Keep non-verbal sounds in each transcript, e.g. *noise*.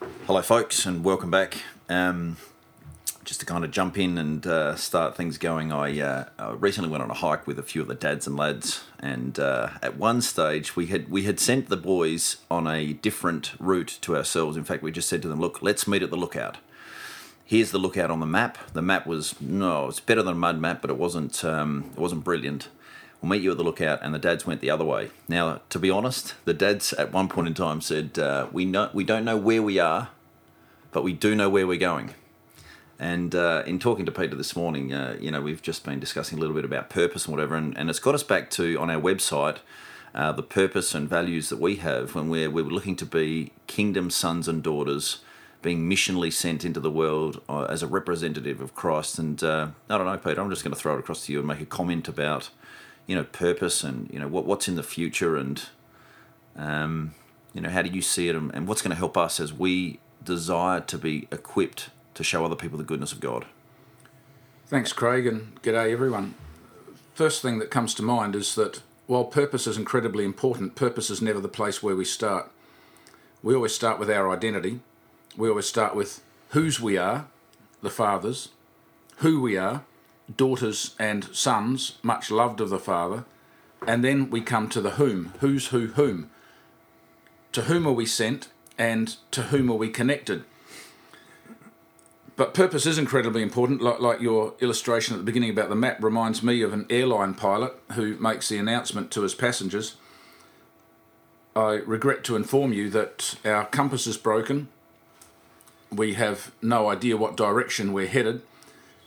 Hello, folks, and welcome back. Um, just to kind of jump in and uh, start things going, I, uh, I recently went on a hike with a few of the dads and lads, and uh, at one stage we had we had sent the boys on a different route to ourselves. In fact, we just said to them, "Look, let's meet at the lookout." Here's the lookout on the map. The map was no, it's better than a mud map, but it wasn't um, it wasn't brilliant. We'll meet you at the lookout, and the dads went the other way. Now, to be honest, the dads at one point in time said, uh, "We know we don't know where we are, but we do know where we're going." And uh, in talking to Peter this morning, uh, you know, we've just been discussing a little bit about purpose and whatever, and, and it's got us back to on our website uh, the purpose and values that we have when we're we're looking to be kingdom sons and daughters, being missionally sent into the world uh, as a representative of Christ. And uh, I don't know, Peter, I'm just going to throw it across to you and make a comment about, you know, purpose and you know what what's in the future and, um, you know, how do you see it and, and what's going to help us as we desire to be equipped to show other people the goodness of God. Thanks, Craig, and g'day everyone. First thing that comes to mind is that while purpose is incredibly important, purpose is never the place where we start. We always start with our identity. We always start with whose we are, the fathers, who we are, daughters and sons, much loved of the Father, and then we come to the whom, who's who, whom. To whom are we sent, and to whom are we connected? But purpose is incredibly important. Like, like your illustration at the beginning about the map reminds me of an airline pilot who makes the announcement to his passengers I regret to inform you that our compass is broken. We have no idea what direction we're headed.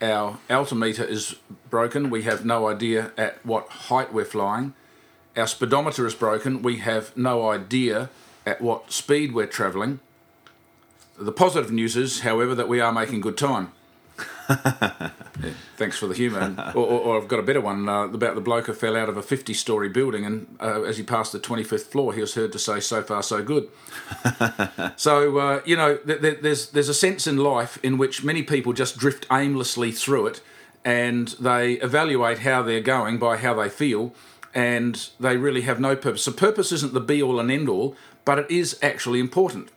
Our altimeter is broken. We have no idea at what height we're flying. Our speedometer is broken. We have no idea at what speed we're travelling the positive news is, however, that we are making good time. Yeah, *laughs* thanks for the humour. Or, or, or, I've got a better one uh, about the bloke who fell out of a 50 story building, and uh, as he passed the 25th floor, he was heard to say, So far, so good. *laughs* so, uh, you know, th- th- there's, there's a sense in life in which many people just drift aimlessly through it and they evaluate how they're going by how they feel, and they really have no purpose. So, purpose isn't the be all and end all, but it is actually important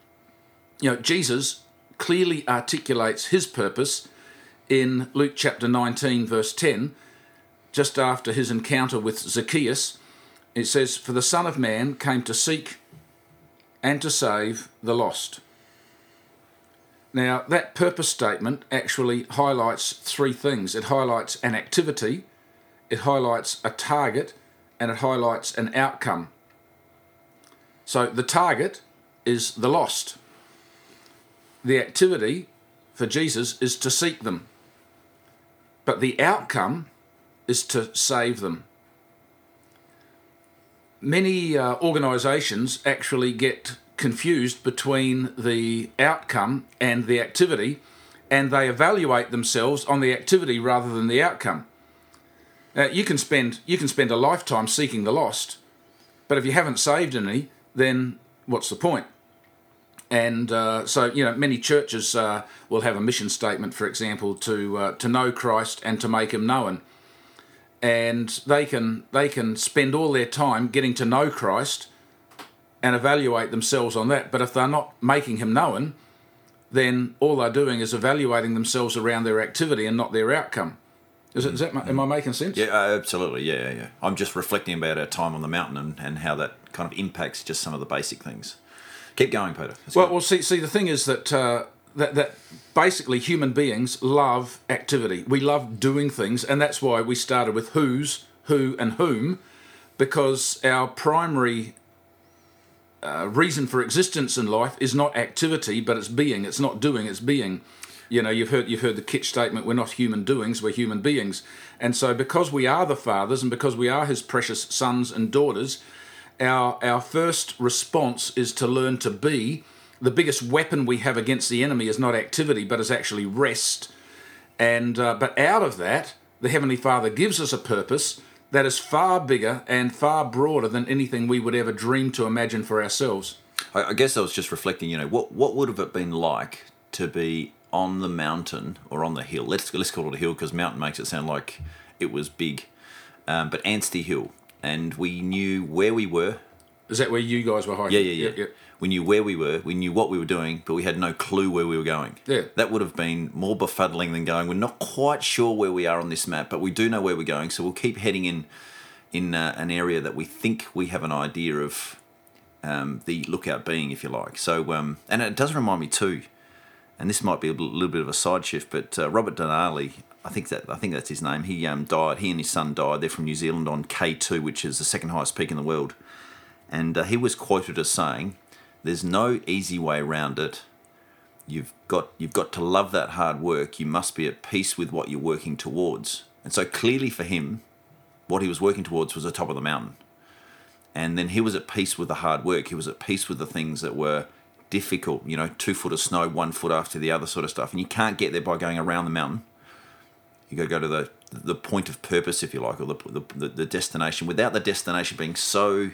you know, Jesus clearly articulates his purpose in Luke chapter 19, verse 10, just after his encounter with Zacchaeus. It says, For the Son of Man came to seek and to save the lost. Now, that purpose statement actually highlights three things it highlights an activity, it highlights a target, and it highlights an outcome. So, the target is the lost the activity for Jesus is to seek them, but the outcome is to save them. Many uh, organisations actually get confused between the outcome and the activity, and they evaluate themselves on the activity rather than the outcome. Uh, you can spend you can spend a lifetime seeking the lost, but if you haven't saved any, then what's the point? And uh, so, you know, many churches uh, will have a mission statement, for example, to uh, to know Christ and to make Him known. And they can they can spend all their time getting to know Christ and evaluate themselves on that. But if they're not making Him known, then all they're doing is evaluating themselves around their activity and not their outcome. Is, it, is that am I making sense? Yeah, uh, absolutely. Yeah, yeah, yeah. I'm just reflecting about our time on the mountain and, and how that kind of impacts just some of the basic things. Keep going, Peter. That's well, good. well, see, see, the thing is that uh, that that basically human beings love activity. We love doing things, and that's why we started with who's, who, and whom, because our primary uh, reason for existence in life is not activity, but it's being. It's not doing. It's being. You know, you've heard you've heard the kitsch statement. We're not human doings. We're human beings. And so, because we are the fathers, and because we are His precious sons and daughters, our our first response is to learn to be. The biggest weapon we have against the enemy is not activity, but is actually rest. And uh, but out of that, the Heavenly Father gives us a purpose that is far bigger and far broader than anything we would ever dream to imagine for ourselves. I, guess I was just reflecting. You know, what what would have it been like to be on the mountain or on the hill? Let's let's call it a hill because mountain makes it sound like it was big. Um, but Anstey Hill, and we knew where we were, Is that where you guys were hiking? Yeah, yeah, yeah. We knew where we were, we knew what we were doing, but we had no clue where we were going. Yeah. That would have been more befuddling than going, we're not quite sure where we are on this map, but we do know where we're going, so we'll keep heading in in uh, an area that we think we have an idea of um, the lookout being, if you like. So, um, and it does remind me too, and this might be a little bit of a side shift, but uh, Robert Denali, I think that I think that's his name. He um, died. He and his son died. They're from New Zealand on K two, which is the second highest peak in the world, and uh, he was quoted as saying, "There's no easy way around it. You've got you've got to love that hard work. You must be at peace with what you're working towards." And so clearly for him, what he was working towards was the top of the mountain. And then he was at peace with the hard work. He was at peace with the things that were difficult, you know, two foot of snow, one foot after the other sort of stuff. And you can't get there by going around the mountain. You got to go to the the point of purpose, if you like, or the the, the destination. Without the destination being so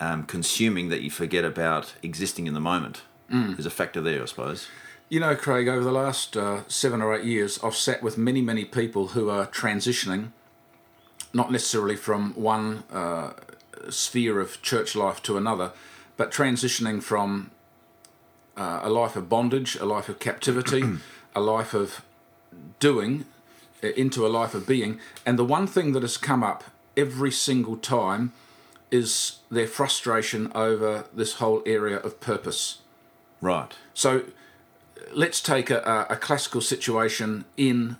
um, consuming that you forget about existing in the moment, mm. there's a factor there, I suppose. You know, Craig, over the last uh, seven or eight years, I've sat with many, many people who are transitioning, not necessarily from one uh, sphere of church life to another, but transitioning from uh, a life of bondage, a life of captivity, *clears throat* a life of doing into a life of being. And the one thing that has come up every single time is their frustration over this whole area of purpose. Right. So let's take a, a classical situation in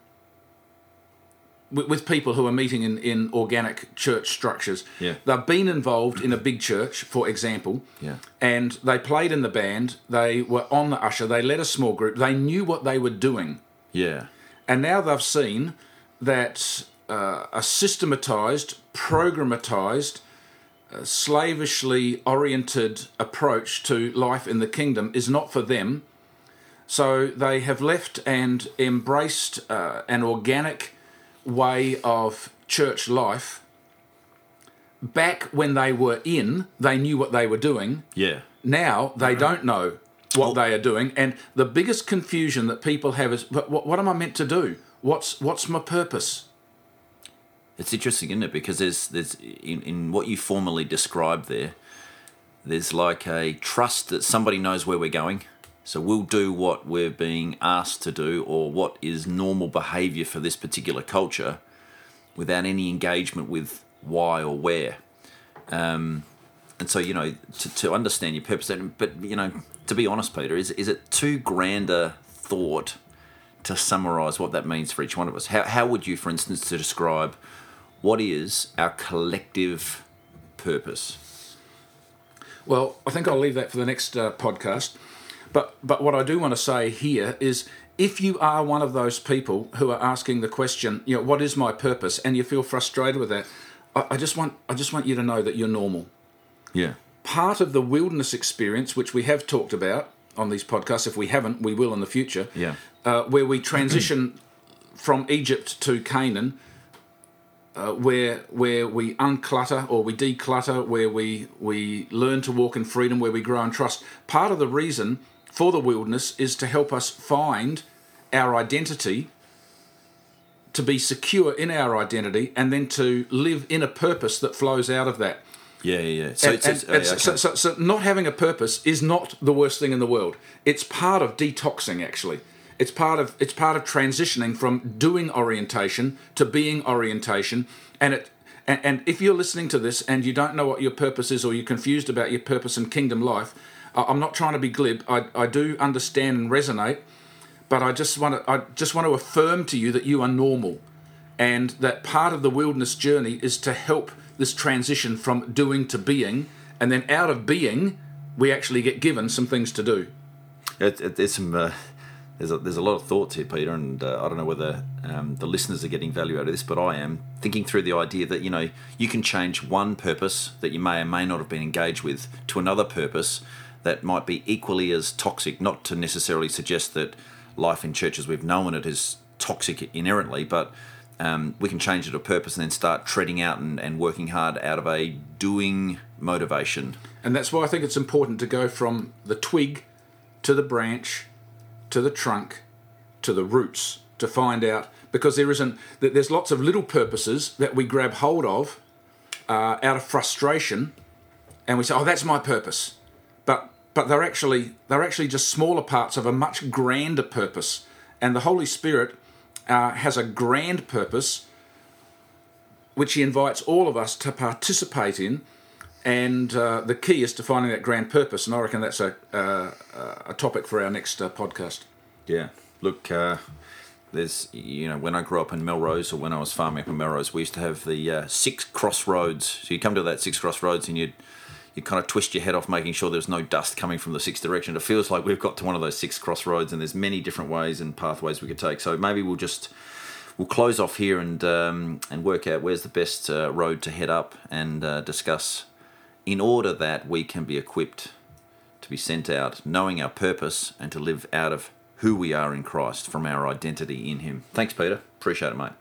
with people who are meeting in, in organic church structures. Yeah. They've been involved in a big church, for example. Yeah. And they played in the band, they were on the usher, they led a small group, they knew what they were doing. Yeah. And now they've seen that uh, a systematized, programmatized, uh, slavishly oriented approach to life in the kingdom is not for them. So they have left and embraced uh, an organic way of church life. Back when they were in, they knew what they were doing. Yeah. Now they don't know what they are doing, and the biggest confusion that people have is, "But what, what am I meant to do? What's what's my purpose?" It's interesting, isn't it? Because there's there's in, in what you formally described there, there's like a trust that somebody knows where we're going. So we'll do what we're being asked to do or what is normal behavior for this particular culture without any engagement with why or where. Um, and so, you know, to, to understand your purpose, but, you know, to be honest, Peter, is, is it too grand a thought to summarize what that means for each one of us? How, how would you, for instance, to describe what is our collective purpose? Well, I think I'll leave that for the next uh, podcast. But but what I do want to say here is if you are one of those people who are asking the question, you know, what is my purpose, and you feel frustrated with that, I, I just want I just want you to know that you're normal. Yeah. Part of the wilderness experience, which we have talked about on these podcasts, if we haven't, we will in the future. Yeah. Uh, where we transition *clears throat* from Egypt to Canaan, uh, where where we unclutter or we declutter, where we we learn to walk in freedom, where we grow in trust. Part of the reason for the wilderness is to help us find our identity, to be secure in our identity, and then to live in a purpose that flows out of that. Yeah, yeah. yeah. So, And- and- and oh, so, so, so not having a purpose is not the worst thing in the world. It's part of detoxing, actually. It's part of it's part of transitioning from doing orientation to being orientation, and it. And, and if you're listening to this and you don't know what your purpose is, or you're confused about your purpose in kingdom life, I'm not trying to be glib. I, I do understand and resonate, but I just want to I just want to affirm to you that you are normal, and that part of the wilderness journey is to help this transition from doing to being, and then out of being, we actually get given some things to do. It, it, there's some uh, there's a, there's a lot of thoughts here, Peter, and uh, I don't know whether um, the listeners are getting value out of this, but I am thinking through the idea that you know you can change one purpose that you may or may not have been engaged with to another purpose that might be equally as toxic. Not to necessarily suggest that life in church as we've known it is toxic inherently, but um, we can change it to purpose and then start treading out and, and working hard out of a doing motivation. And that's why I think it's important to go from the twig to the branch to the trunk to the roots to find out because there isn't that there's lots of little purposes that we grab hold of uh, out of frustration and we say, "Oh, that's my purpose," but but they're actually they're actually just smaller parts of a much grander purpose, and the Holy Spirit uh, has a grand purpose, which He invites all of us to participate in. And uh, the key is to finding that grand purpose, and I reckon that's a uh, a topic for our next uh, podcast. Yeah. Look, uh, there's you know when I grew up in Melrose or when I was farming up in Melrose, we used to have the uh, six crossroads. So you come to that six crossroads and you'd you kind of twist your head off, making sure there's no dust coming from the six direction. It feels like we've got to one of those six crossroads, and there's many different ways and pathways we could take. So maybe we'll just we'll close off here and um, and work out where's the best uh, road to head up and uh, discuss in order that we can be equipped to be sent out, knowing our purpose and to live out of who we are in Christ from our identity in Him. Thanks, Peter. Appreciate it, mate.